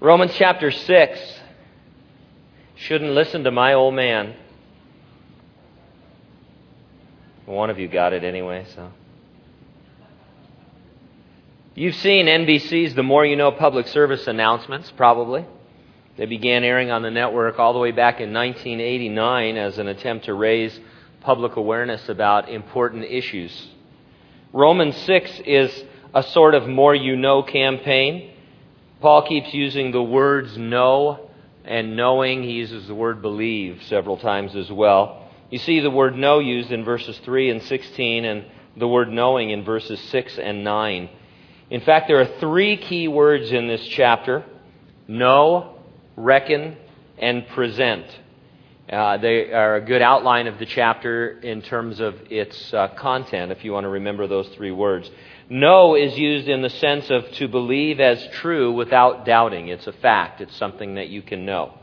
Romans chapter 6. Shouldn't listen to my old man. One of you got it anyway, so. You've seen NBC's The More You Know public service announcements, probably. They began airing on the network all the way back in 1989 as an attempt to raise public awareness about important issues. Romans 6 is a sort of more you know campaign. Paul keeps using the words know and knowing. He uses the word believe several times as well. You see the word know used in verses 3 and 16 and the word knowing in verses 6 and 9. In fact, there are three key words in this chapter know, reckon, and present. Uh, they are a good outline of the chapter in terms of its uh, content, if you want to remember those three words. Know is used in the sense of to believe as true without doubting. It's a fact, it's something that you can know.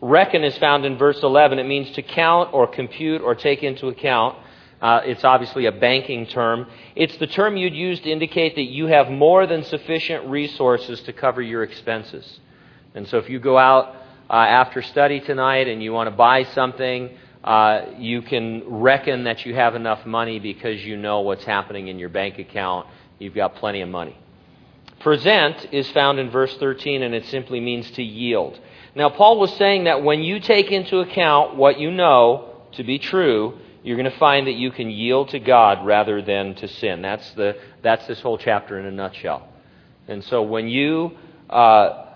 Reckon is found in verse 11. It means to count or compute or take into account. Uh, it's obviously a banking term. It's the term you'd use to indicate that you have more than sufficient resources to cover your expenses. And so if you go out uh, after study tonight and you want to buy something, uh, you can reckon that you have enough money because you know what's happening in your bank account. You've got plenty of money. Present is found in verse 13, and it simply means to yield. Now, Paul was saying that when you take into account what you know to be true, you're going to find that you can yield to God rather than to sin. That's, the, that's this whole chapter in a nutshell. And so when you uh,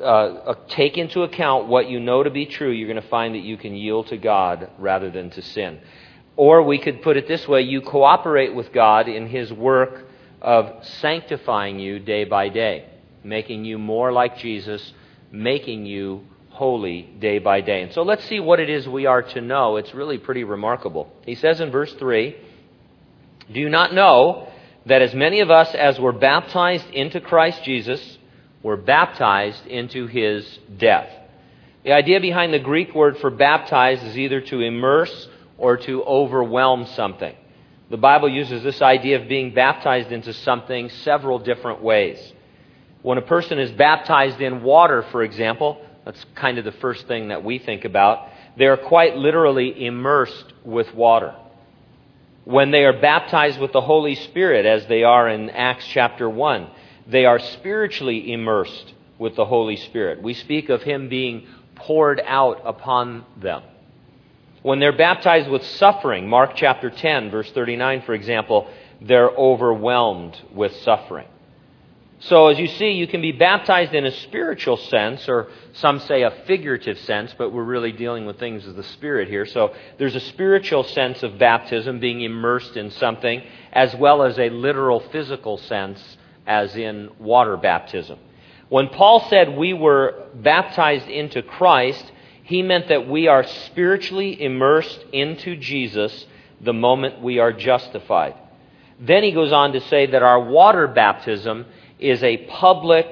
uh, uh, take into account what you know to be true, you're going to find that you can yield to God rather than to sin. Or we could put it this way you cooperate with God in His work of sanctifying you day by day, making you more like Jesus, making you holy day by day. And so let's see what it is we are to know. It's really pretty remarkable. He says in verse 3 Do you not know that as many of us as were baptized into Christ Jesus, were baptized into his death. The idea behind the Greek word for baptize is either to immerse or to overwhelm something. The Bible uses this idea of being baptized into something several different ways. When a person is baptized in water, for example, that's kind of the first thing that we think about. They are quite literally immersed with water. When they are baptized with the Holy Spirit, as they are in Acts chapter 1, they are spiritually immersed with the Holy Spirit. We speak of Him being poured out upon them. When they're baptized with suffering, Mark chapter 10, verse 39, for example, they're overwhelmed with suffering. So, as you see, you can be baptized in a spiritual sense, or some say a figurative sense, but we're really dealing with things of the Spirit here. So, there's a spiritual sense of baptism, being immersed in something, as well as a literal physical sense as in water baptism. When Paul said we were baptized into Christ, he meant that we are spiritually immersed into Jesus the moment we are justified. Then he goes on to say that our water baptism is a public,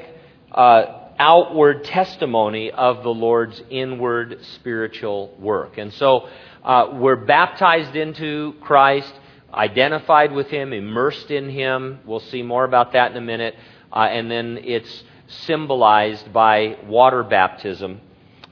uh, outward testimony of the Lord's inward spiritual work. And so uh, we're baptized into Christ identified with Him, immersed in Him. We'll see more about that in a minute. Uh, and then it's symbolized by water baptism.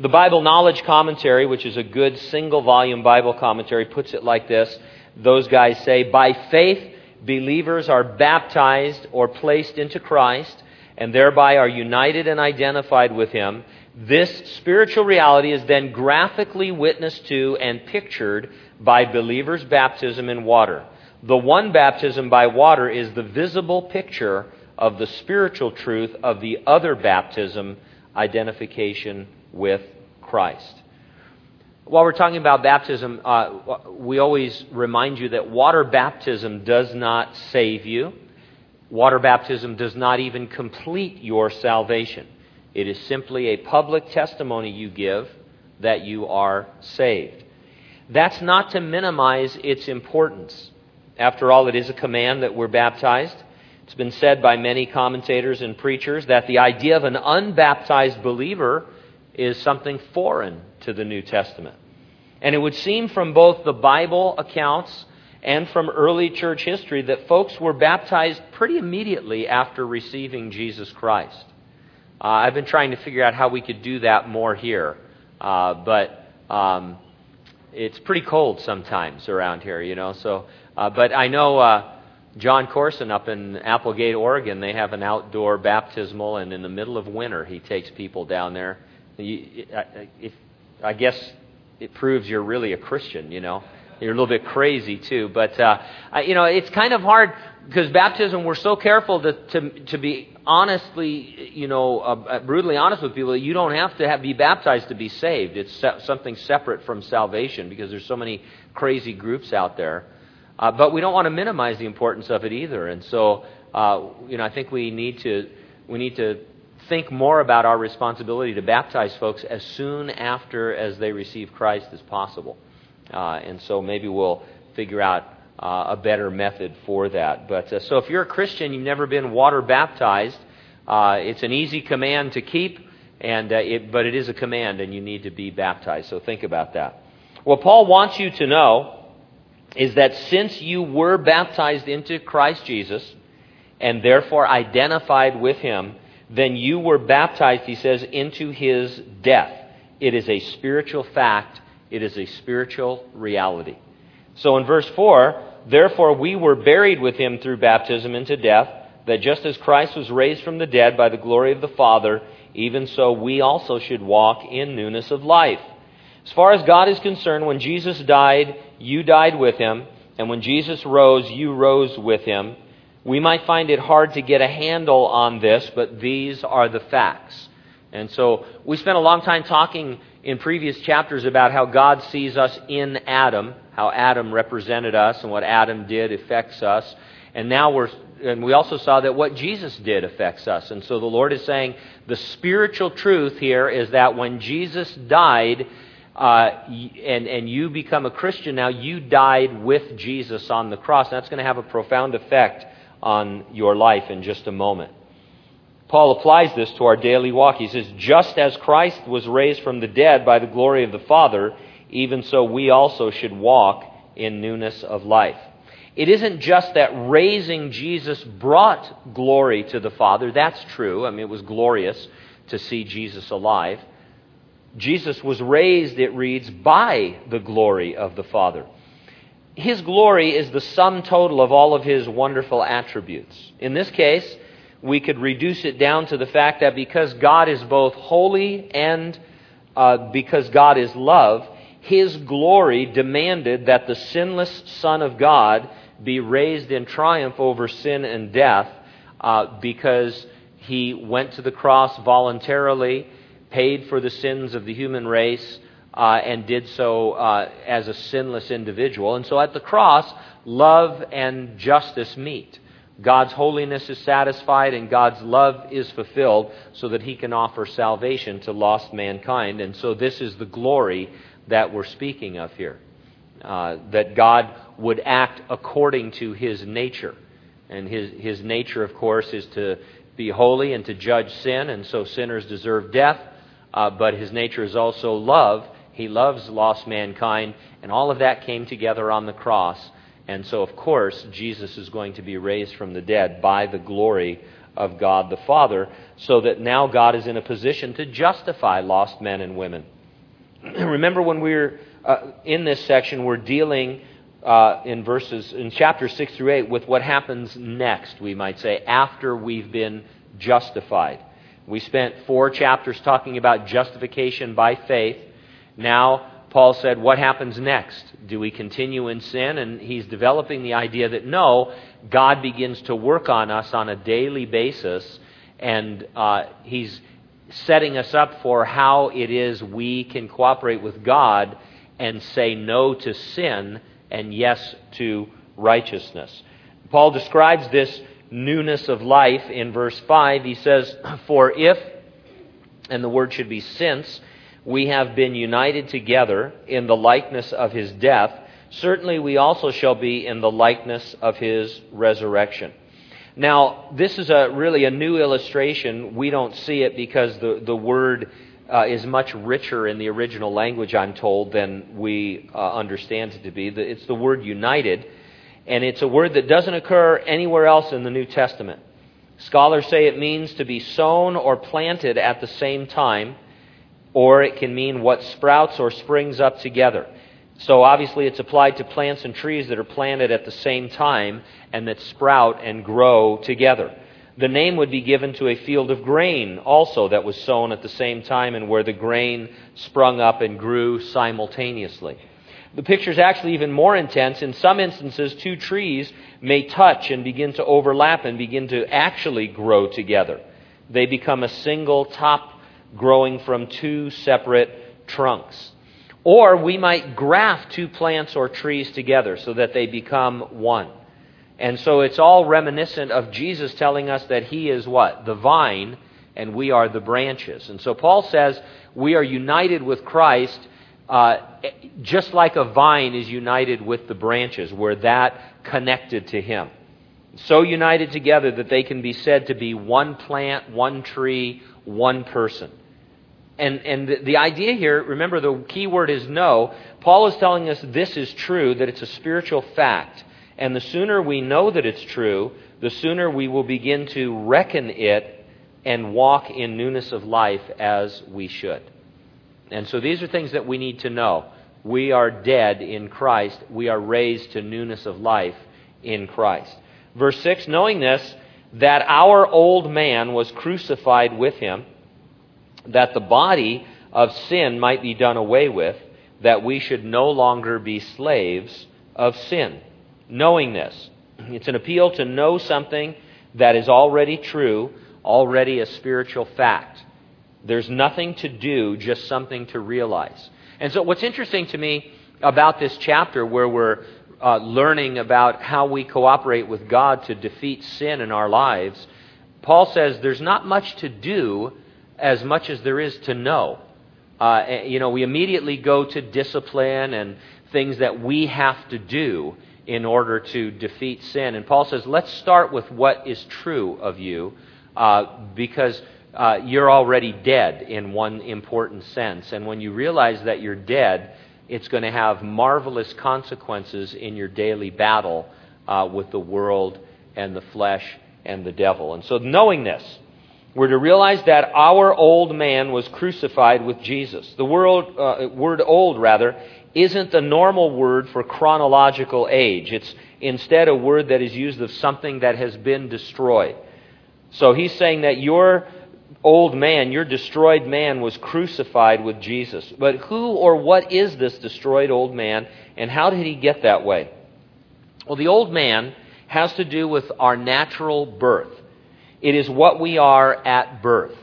The Bible Knowledge Commentary, which is a good single volume Bible commentary, puts it like this. Those guys say, By faith, believers are baptized or placed into Christ and thereby are united and identified with Him. This spiritual reality is then graphically witnessed to and pictured by believers' baptism in water. The one baptism by water is the visible picture of the spiritual truth of the other baptism, identification with Christ. While we're talking about baptism, uh, we always remind you that water baptism does not save you. Water baptism does not even complete your salvation. It is simply a public testimony you give that you are saved. That's not to minimize its importance. After all, it is a command that we're baptized. It's been said by many commentators and preachers that the idea of an unbaptized believer is something foreign to the New Testament. And it would seem from both the Bible accounts and from early church history that folks were baptized pretty immediately after receiving Jesus Christ. Uh, I've been trying to figure out how we could do that more here. Uh, but um, it's pretty cold sometimes around here, you know. So, uh, but I know uh, Jon Courson up in Applegate, Oregon. They have an outdoor baptismal, and in the middle of winter, he takes people down there. You, if, I guess it proves you're really a Christian, you know. You're a little bit crazy too, but uh, I, you know it's kind of hard because baptism. We're so careful to to, to be honestly, you know, uh, uh, brutally honest with people. You don't have to have, be baptized to be saved. It's se- something separate from salvation because there's so many crazy groups out there. Uh, but we don't want to minimize the importance of it either. And so, uh, you know, I think we need to we need to think more about our responsibility to baptize folks as soon after as they receive Christ as possible. Uh, and so maybe we'll figure out uh, a better method for that. But uh, so if you're a Christian, you've never been water baptized, uh, it's an easy command to keep, and it, but it is a command, and you need to be baptized. So think about that. Well, Paul wants you to know is that since you were baptized into Christ Jesus, and therefore identified with him, then you were baptized, he says, into his death. It is a spiritual fact it is a spiritual reality. So in verse 4, therefore we were buried with him through baptism into death, that just as Christ was raised from the dead by the glory of the Father, even so we also should walk in newness of life. As far as God is concerned, when Jesus died, you died with him, and when Jesus rose, you rose with him. We might find it hard to get a handle on this, but these are the facts. And so we spent a long time talking in previous chapters about how God sees us in Adam, how Adam represented us and what Adam did affects us. And now we're, and we also saw that what Jesus did affects us. And so the Lord is saying the spiritual truth here is that when Jesus died, uh, and, and you become a Christian now, you died with Jesus on the cross. And that's going to have a profound effect on your life in just a moment. Paul applies this to our daily walk. He says, Just as Christ was raised from the dead by the glory of the Father, even so we also should walk in newness of life. It isn't just that raising Jesus brought glory to the Father. That's true. I mean, it was glorious to see Jesus alive. Jesus was raised, it reads, by the glory of the Father. His glory is the sum total of all of his wonderful attributes. In this case, we could reduce it down to the fact that because God is both holy and uh, because God is love, His glory demanded that the sinless Son of God be raised in triumph over sin and death uh, because He went to the cross voluntarily, paid for the sins of the human race, uh, and did so uh, as a sinless individual. And so at the cross, love and justice meet. God's holiness is satisfied and God's love is fulfilled so that he can offer salvation to lost mankind. And so this is the glory that we're speaking of here. Uh, that God would act according to his nature. And his, his nature, of course, is to be holy and to judge sin, and so sinners deserve death. Uh, but his nature is also love. He loves lost mankind, and all of that came together on the cross and so, of course, Jesus is going to be raised from the dead by the glory of God the Father, so that now God is in a position to justify lost men and women. Remember when we are uh, in this section, we're dealing uh, in verses, in chapter 6 through 8, with what happens next, we might say, after we've been justified. We spent four chapters talking about justification by faith. Now, Paul said, What happens next? Do we continue in sin? And he's developing the idea that no, God begins to work on us on a daily basis, and uh, he's setting us up for how it is we can cooperate with God and say no to sin and yes to righteousness. Paul describes this newness of life in verse 5. He says, For if, and the word should be since, we have been united together in the likeness of his death, certainly we also shall be in the likeness of his resurrection. Now, this is a really a new illustration. We don't see it because the, the word uh, is much richer in the original language, I'm told, than we uh, understand it to be. It's the word united, and it's a word that doesn't occur anywhere else in the New Testament. Scholars say it means to be sown or planted at the same time, or it can mean what sprouts or springs up together. So obviously, it's applied to plants and trees that are planted at the same time and that sprout and grow together. The name would be given to a field of grain also that was sown at the same time and where the grain sprung up and grew simultaneously. The picture is actually even more intense. In some instances, two trees may touch and begin to overlap and begin to actually grow together. They become a single top growing from two separate trunks. Or we might graft two plants or trees together so that they become one. And so it's all reminiscent of Jesus telling us that He is what? The vine, and we are the branches. And so Paul says we are united with Christ uh, just like a vine is united with the branches. We're that connected to Him. So united together that they can be said to be one plant, one tree, one person. And, and the, the idea here, remember the key word is know. Paul is telling us this is true, that it's a spiritual fact. And the sooner we know that it's true, the sooner we will begin to reckon it and walk in newness of life as we should. And so these are things that we need to know. We are dead in Christ. We are raised to newness of life in Christ. Verse 6 Knowing this, that our old man was crucified with him, that the body of sin might be done away with, that we should no longer be slaves of sin knowing this. It's an appeal to know something that is already true, already a spiritual fact. There's nothing to do, just something to realize. And so, what's interesting to me about this chapter, where we're uh, learning about how we cooperate with God to defeat sin in our lives, Paul says there's not much to do as much as there is to know. Uh, you know, we immediately go to discipline and things that we have to do in order to defeat sin. And Paul says, let's start with what is true of you uh, because uh, you're already dead in one important sense. And when you realize that you're dead, it's going to have marvelous consequences in your daily battle uh, with the world and the flesh and the devil. And so, knowing this, we're to realize that our old man was crucified with Jesus. The word, uh, word old, rather, isn't the normal word for chronological age. It's instead a word that is used of something that has been destroyed. So he's saying that your old man, your destroyed man, was crucified with Jesus. But who or what is this destroyed old man, and how did he get that way? Well, the old man has to do with our natural birth. It is what we are at birth.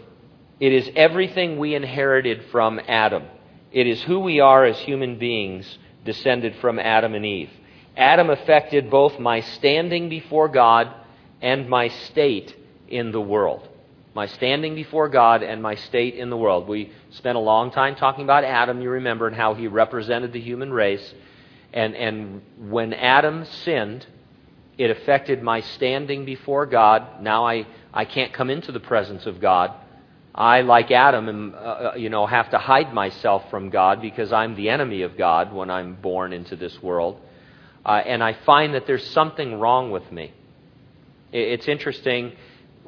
It is everything we inherited from Adam. It is who we are as human beings descended from Adam and Eve. Adam affected both my standing before God and my state in the world. My standing before God and my state in the world. We spent a long time talking about Adam, you remember, and how he represented the human race. And, and when Adam sinned, it affected my standing before God. Now I, I can't come into the presence of God I, like Adam, am, uh, uh, you know, have to hide myself from God because I'm the enemy of God when I'm born into this world. Uh, and I find that there's something wrong with me. It's interesting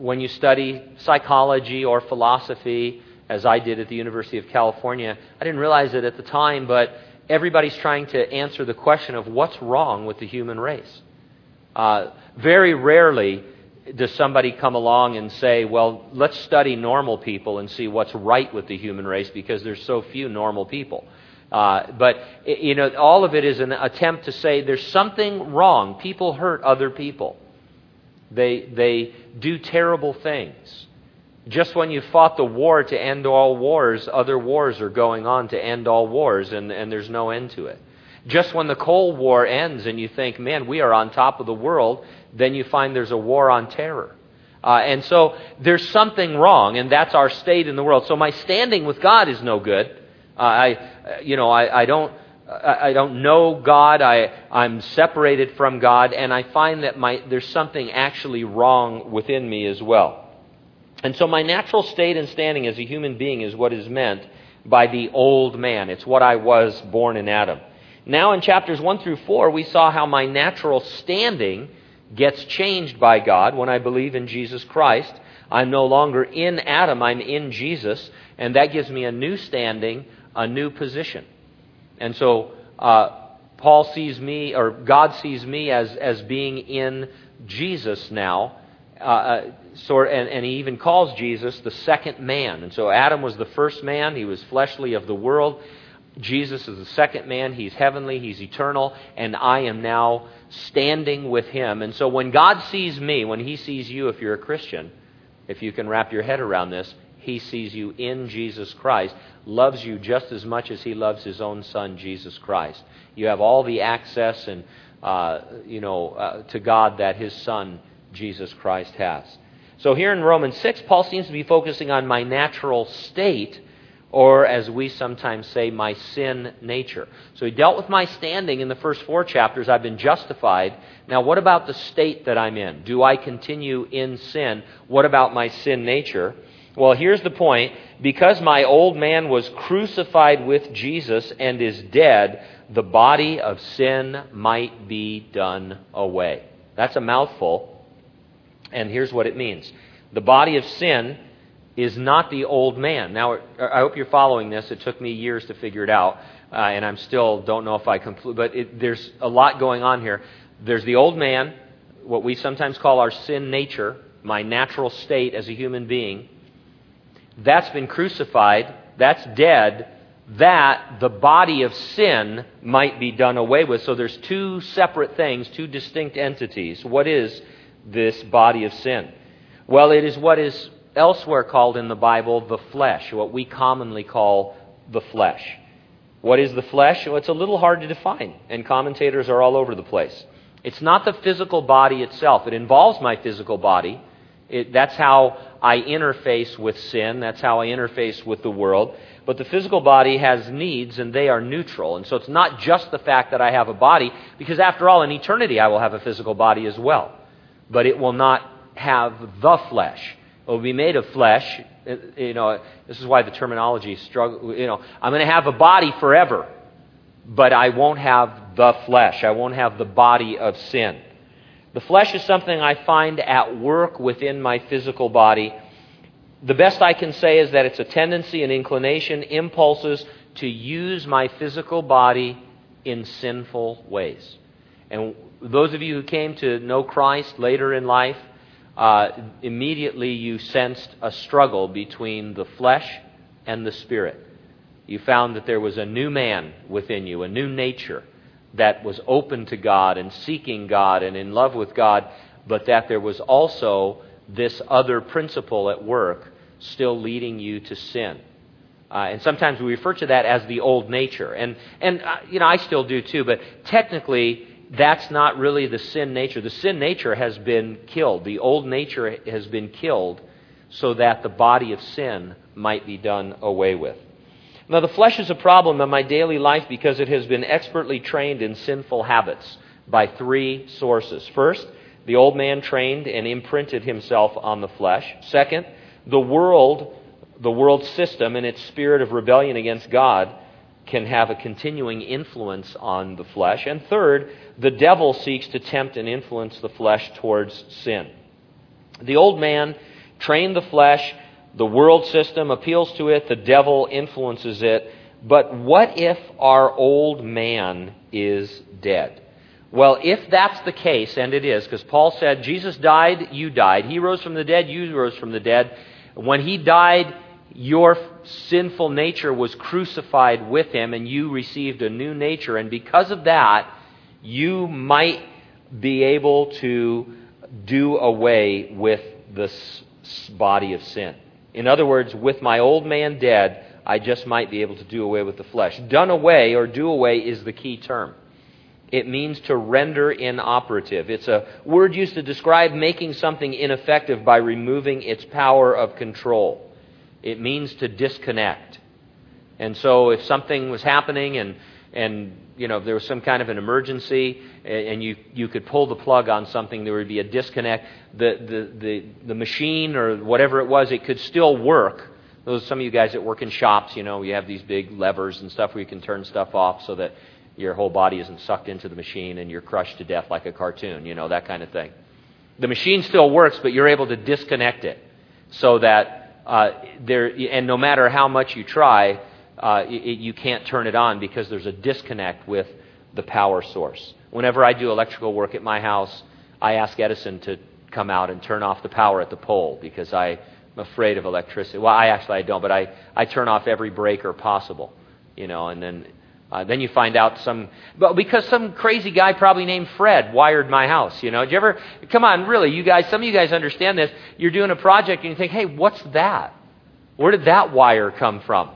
when you study psychology or philosophy, as I did at the University of California. I didn't realize it at the time, but everybody's trying to answer the question of what's wrong with the human race. Uh, very rarely does somebody come along and say, well, let's study normal people and see what's right with the human race because there's so few normal people. Uh, but, you know, all of it is an attempt to say there's something wrong. People hurt other people, they, they do terrible things. Just when you fought the war to end all wars, other wars are going on to end all wars, and, and there's no end to it. Just when the Cold War ends and you think, man, we are on top of the world, then you find there's a war on terror. Uh, and so there's something wrong, and that's our state in the world. So my standing with God is no good. Uh, I, you know, I, I don't. I don't know God. I, I'm separated from God, and I find that my, there's something actually wrong within me as well. And so, my natural state and standing as a human being is what is meant by the old man. It's what I was born in Adam. Now, in chapters 1 through 4, we saw how my natural standing gets changed by God when I believe in Jesus Christ. I'm no longer in Adam, I'm in Jesus, and that gives me a new standing, a new position. And so, uh, Paul sees me, or God sees me as, as being in Jesus now. Uh, uh, sort, and, and he even calls Jesus the second man. And so Adam was the first man, he was fleshly of the world. Jesus is the second man. He's heavenly, he's eternal, and I am now standing with him. And so when God sees me, when he sees you, if you're a Christian, if you can wrap your head around this, he sees you in Jesus Christ, loves you just as much as he loves his own son, Jesus Christ. You have all the access and uh, you know uh, to God that his son, Jesus Christ, has. So here in Romans 6, Paul seems to be focusing on my natural state or as we sometimes say, my sin nature. So he dealt with my standing in the first four chapters. I've been justified. Now, what about the state that I'm in? Do I continue in sin? What about my sin nature? Well, here's the point. Because my old man was crucified with Jesus and is dead, the body of sin might be done away. That's a mouthful. And here's what it means the body of sin is not the old man. Now, I hope you're following this. It took me years to figure it out, uh, and I'm still don't know if I complete. But it, there's a lot going on here. There's the old man, what we sometimes call our sin nature, my natural state as a human being. That's been crucified. That's dead. That the body of sin might be done away with. So there's two separate things, two distinct entities. What is this body of sin? Well, it is what is elsewhere called in the Bible the flesh, what we commonly call the flesh. What is the flesh? Well, it's a little hard to define, and commentators are all over the place. It's not the physical body itself. It involves my physical body. It, that's how I interface with sin. That's how I interface with the world. But the physical body has needs, and they are neutral. And so it's not just the fact that I have a body, because after all, in eternity, I will have a physical body as well. But it will not have the flesh It will be made of flesh. Uh, you know, this is why the terminology struggle. You know, I'm going to have a body forever, but I won't have the flesh. I won't have the body of sin. The flesh is something I find at work within my physical body. The best I can say is that it's a tendency, an inclination, impulses to use my physical body in sinful ways. And those of you who came to know Christ later in life, uh, immediately you sensed a struggle between the flesh and the spirit. You found that there was a new man within you, a new nature that was open to God and seeking God and in love with God, but that there was also this other principle at work still leading you to sin. Uh, and sometimes we refer to that as the old nature. And, and uh, you know, I still do too, but technically, that's not really the sin nature. The sin nature has been killed. The old nature has been killed so that the body of sin might be done away with. Now, the flesh is a problem in my daily life because it has been expertly trained in sinful habits by three sources. First, the old man trained and imprinted himself on the flesh. Second, the world, the world system and its spirit of rebellion against God can have a continuing influence on the flesh. And third, the devil seeks to tempt and influence the flesh towards sin. The old man trained the flesh, the world system appeals to it, the devil influences it. But what if our old man is dead? Well, if that's the case, and it is, because Paul said, Jesus died, you died. He rose from the dead, you rose from the dead. When he died, your sinful nature was crucified with him, and you received a new nature. And because of that, you might be able to do away with this body of sin. In other words, with my old man dead, I just might be able to do away with the flesh. Done away or do away is the key term. It means to render inoperative. It's a word used to describe making something ineffective by removing its power of control. It means to disconnect. And so if something was happening and and you know, if there was some kind of an emergency and you, you could pull the plug on something, there would be a disconnect. The, the, the, the machine or whatever it was, it could still work. Those some of you guys that work in shops, you know, you have these big levers and stuff where you can turn stuff off so that your whole body isn't sucked into the machine and you're crushed to death like a cartoon, you know, that kind of thing. The machine still works, but you're able to disconnect it so that uh, there, and no matter how much you try, uh, it, you can't turn it on because there's a disconnect with the power source. Whenever I do electrical work at my house, I ask Edison to come out and turn off the power at the pole because I'm afraid of electricity. Well, I actually I don't, but I, I turn off every breaker possible, you know, and then uh, then you find out some, but because some crazy guy probably named Fred wired my house. You know, did you ever? Come on, really, you guys. Some of you guys understand this. You're doing a project and you think, hey, what's that? Where did that wire come from?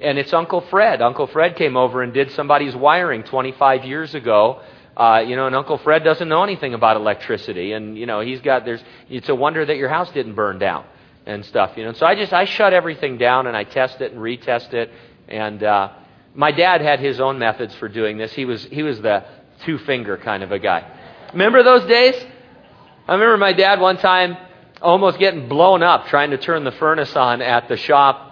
And it's Uncle Fred. Uncle Fred came over and did somebody's wiring 25 years ago. Uh, you know, and Uncle Fred doesn't know anything about electricity, and you know, he's got there's. It's a wonder that your house didn't burn down and stuff. You know, so I just I shut everything down and I test it and retest it, and uh, my dad had his own methods for doing this. He was, he was the two finger kind of a guy. Remember those days? I remember my dad one time almost getting blown up trying to turn the furnace on at the shop.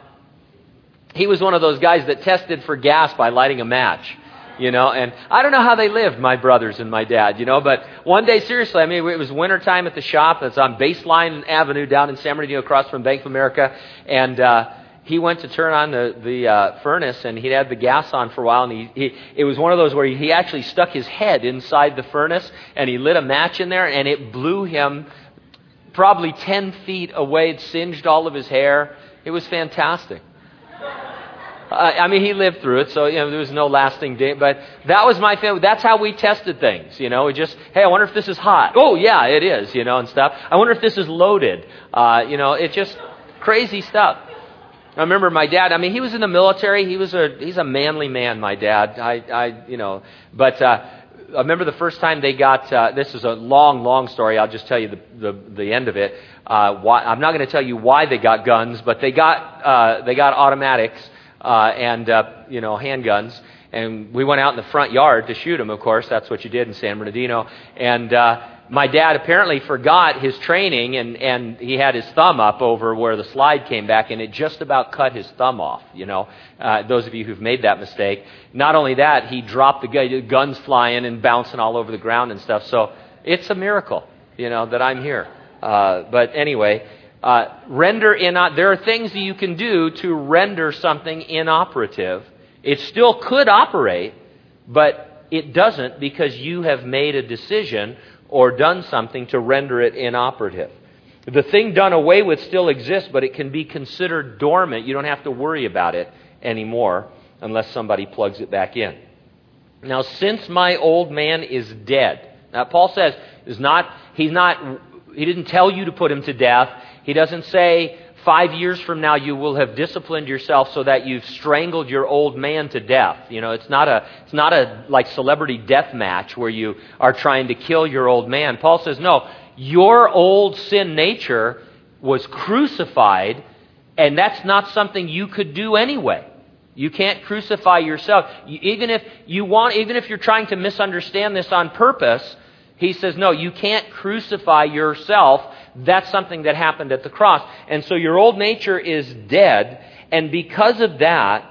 He was one of those guys that tested for gas by lighting a match you know and i don't know how they lived my brothers and my dad you know but one day seriously i mean it was winter time at the shop. It's on baseline avenue down in san bernardino across from bank of america. And uh he went to turn on the, the uh, furnace and he'd had the gas on for a while and he, he it was one of those where he actually stuck his head inside the furnace and he lit a match in there and it blew him probably 10 feet away. It singed all of his hair. It was fantastic uh, I mean, he lived through it, so you know there was no lasting day. But that was my family. That's how we tested things. You know, we just, hey, I wonder if this is hot. Oh, yeah, it is. You know, and stuff. I wonder if this is loaded. Uh, you know, it's just crazy stuff. I remember my dad. I mean, he was in the military. He was a he's a manly man. My dad. I I you know, but uh, I remember the first time they got. Uh, this is a long, long story. I'll just tell you the the, the end of it. Uh, why, I'm not going to tell you why they got guns, but they got uh, they got automatics uh, and uh, you know handguns. And we went out in the front yard to shoot them. Of course, that's what you did in San Bernardino. And uh, my dad apparently forgot his training and, and he had his thumb up over where the slide came back and it just about cut his thumb off, you know, uh, those of you who've made that mistake. Not only that, he dropped the gun, guns flying and bouncing all over the ground and stuff. So it's a miracle, you know, that I'm here. Uh, but anyway, uh, render in, there are things that you can do to render something inoperative. It still could operate, but it doesn't because you have made a decision or done something to render it inoperative. The thing done away with still exists, but it can be considered dormant. You don't have to worry about it anymore unless somebody plugs it back in. Now, since my old man is dead, now Paul says is not he's not he didn't tell you to put him to death. He doesn't say five years from now you will have disciplined yourself so that you've strangled your old man to death. You know, it's not a, it's not a like celebrity death match where you are trying to kill your old man. Paul says, no, your old sin nature was crucified and that's not something you could do anyway. You can't crucify yourself. Even if you want, even if you're trying to misunderstand this on purpose, he says, no, you can't crucify yourself that's something that happened at the cross. And so your old nature is dead. And because of that,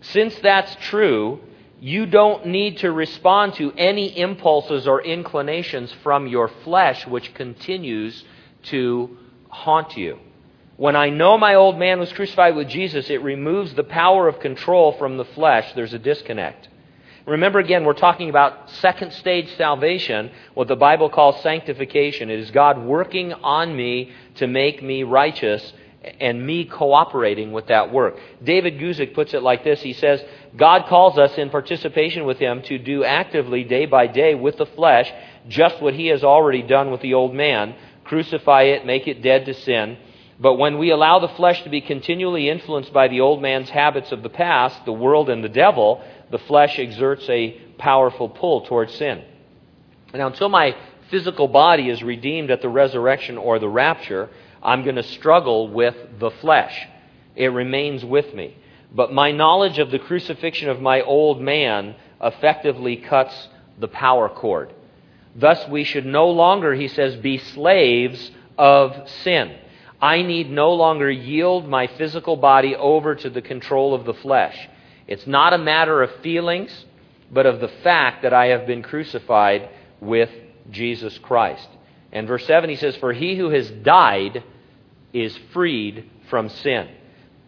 since that's true, you don't need to respond to any impulses or inclinations from your flesh, which continues to haunt you. When I know my old man was crucified with Jesus, it removes the power of control from the flesh. There's a disconnect. Remember again, we're talking about second stage salvation, what the Bible calls sanctification. It is God working on me to make me righteous and me cooperating with that work. David Guzik puts it like this He says, God calls us in participation with Him to do actively, day by day, with the flesh, just what He has already done with the old man crucify it, make it dead to sin. But when we allow the flesh to be continually influenced by the old man's habits of the past, the world and the devil, the flesh exerts a powerful pull towards sin. Now, until my physical body is redeemed at the resurrection or the rapture, I'm going to struggle with the flesh. It remains with me. But my knowledge of the crucifixion of my old man effectively cuts the power cord. Thus, we should no longer, he says, be slaves of sin. I need no longer yield my physical body over to the control of the flesh. It's not a matter of feelings, but of the fact that I have been crucified with Jesus Christ. And verse 7, he says, For he who has died is freed from sin.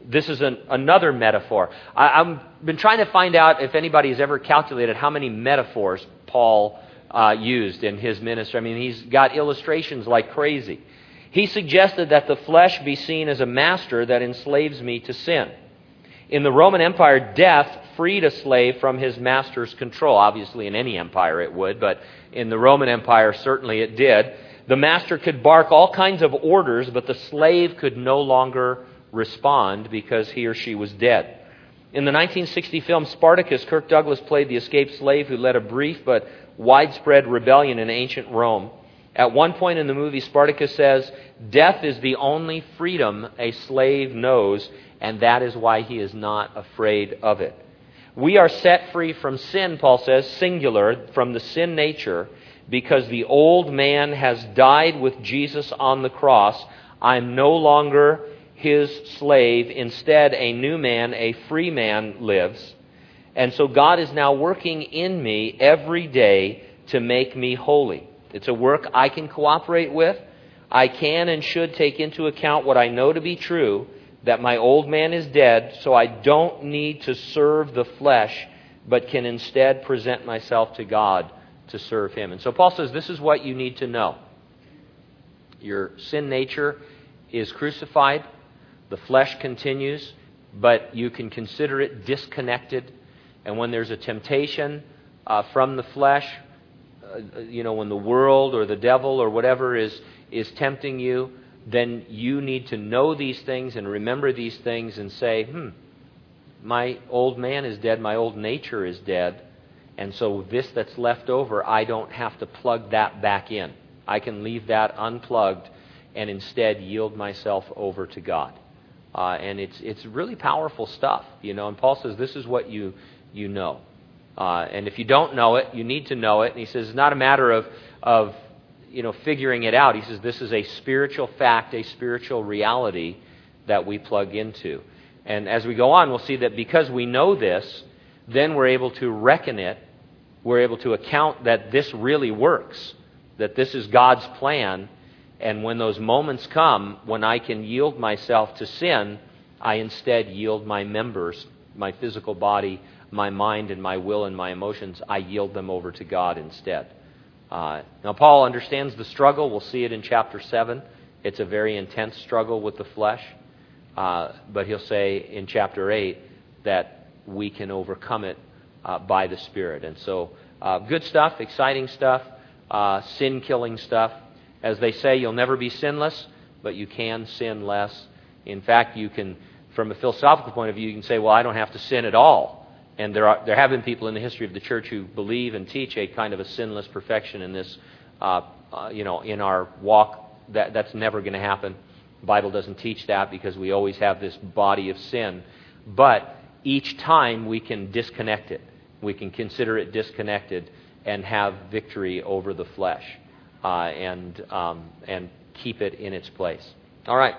This is an, another metaphor. I, have been trying to find out if anybody has ever calculated how many metaphors Paul uh, used in his ministry. I mean, he's got illustrations like crazy. He suggested that the flesh be seen as a master that enslaves me to sin. In the Roman Empire, death freed a slave from his master's control. Obviously, in any empire it would, but in the Roman Empire, certainly it did. The master could bark all kinds of orders, but the slave could no longer respond because he or she was dead. In the 1960 film Spartacus, Kirk Douglas played the escaped slave who led a brief but widespread rebellion in ancient Rome. At one point in the movie, Spartacus says, Death is the only freedom a slave knows, and that is why he is not afraid of it. We are set free from sin, Paul says, singular, from the sin nature, because the old man has died with Jesus on the cross. I'm no longer his slave. Instead, a new man, a free man, lives. And so God is now working in me every day to make me holy. It's a work I can cooperate with. I can and should take into account what I know to be true that my old man is dead, so I don't need to serve the flesh, but can instead present myself to God to serve Him. And so Paul says this is what you need to know. Your sin nature is crucified, the flesh continues, but you can consider it disconnected. And when there's a temptation uh, from the flesh, uh, you know, when the world or the devil or whatever is, is tempting you, then you need to know these things and remember these things and say, hmm, my old man is dead, my old nature is dead, and so this that's left over, I don't have to plug that back in. I can leave that unplugged and instead yield myself over to God. Uh, and it's, it's really powerful stuff, you know. And Paul says this is what you, you know. Uh, and if you don't know it, you need to know it. And he says it's not a matter of, of you know, figuring it out. He says this is a spiritual fact, a spiritual reality that we plug into. And as we go on, we'll see that because we know this, then we're able to reckon it. We're able to account that this really works, that this is God's plan. And when those moments come, when I can yield myself to sin, I instead yield my members, my physical body, my mind, and my will and my emotions, I yield them over to God instead. Uh, now, Paul understands the struggle. We'll see it in chapter 7. It's a very intense struggle with the flesh. Uh, but he'll say in chapter 8 that we can overcome it uh, by the Spirit. And so, uh, good stuff, exciting stuff, uh, sin killing stuff. As they say, you'll never be sinless, but you can sin less. In fact, you can, from a philosophical point of view, you can say, well, I don't have to sin at all and there, are, there have been people in the history of the church who believe and teach a kind of a sinless perfection in this, uh, uh, you know, in our walk. That, that's never going to happen. The Bible doesn't teach that because we always have this body of sin. But each time we can disconnect it. We can consider it disconnected and have victory over the flesh uh, and, um, and keep it in its place. All right.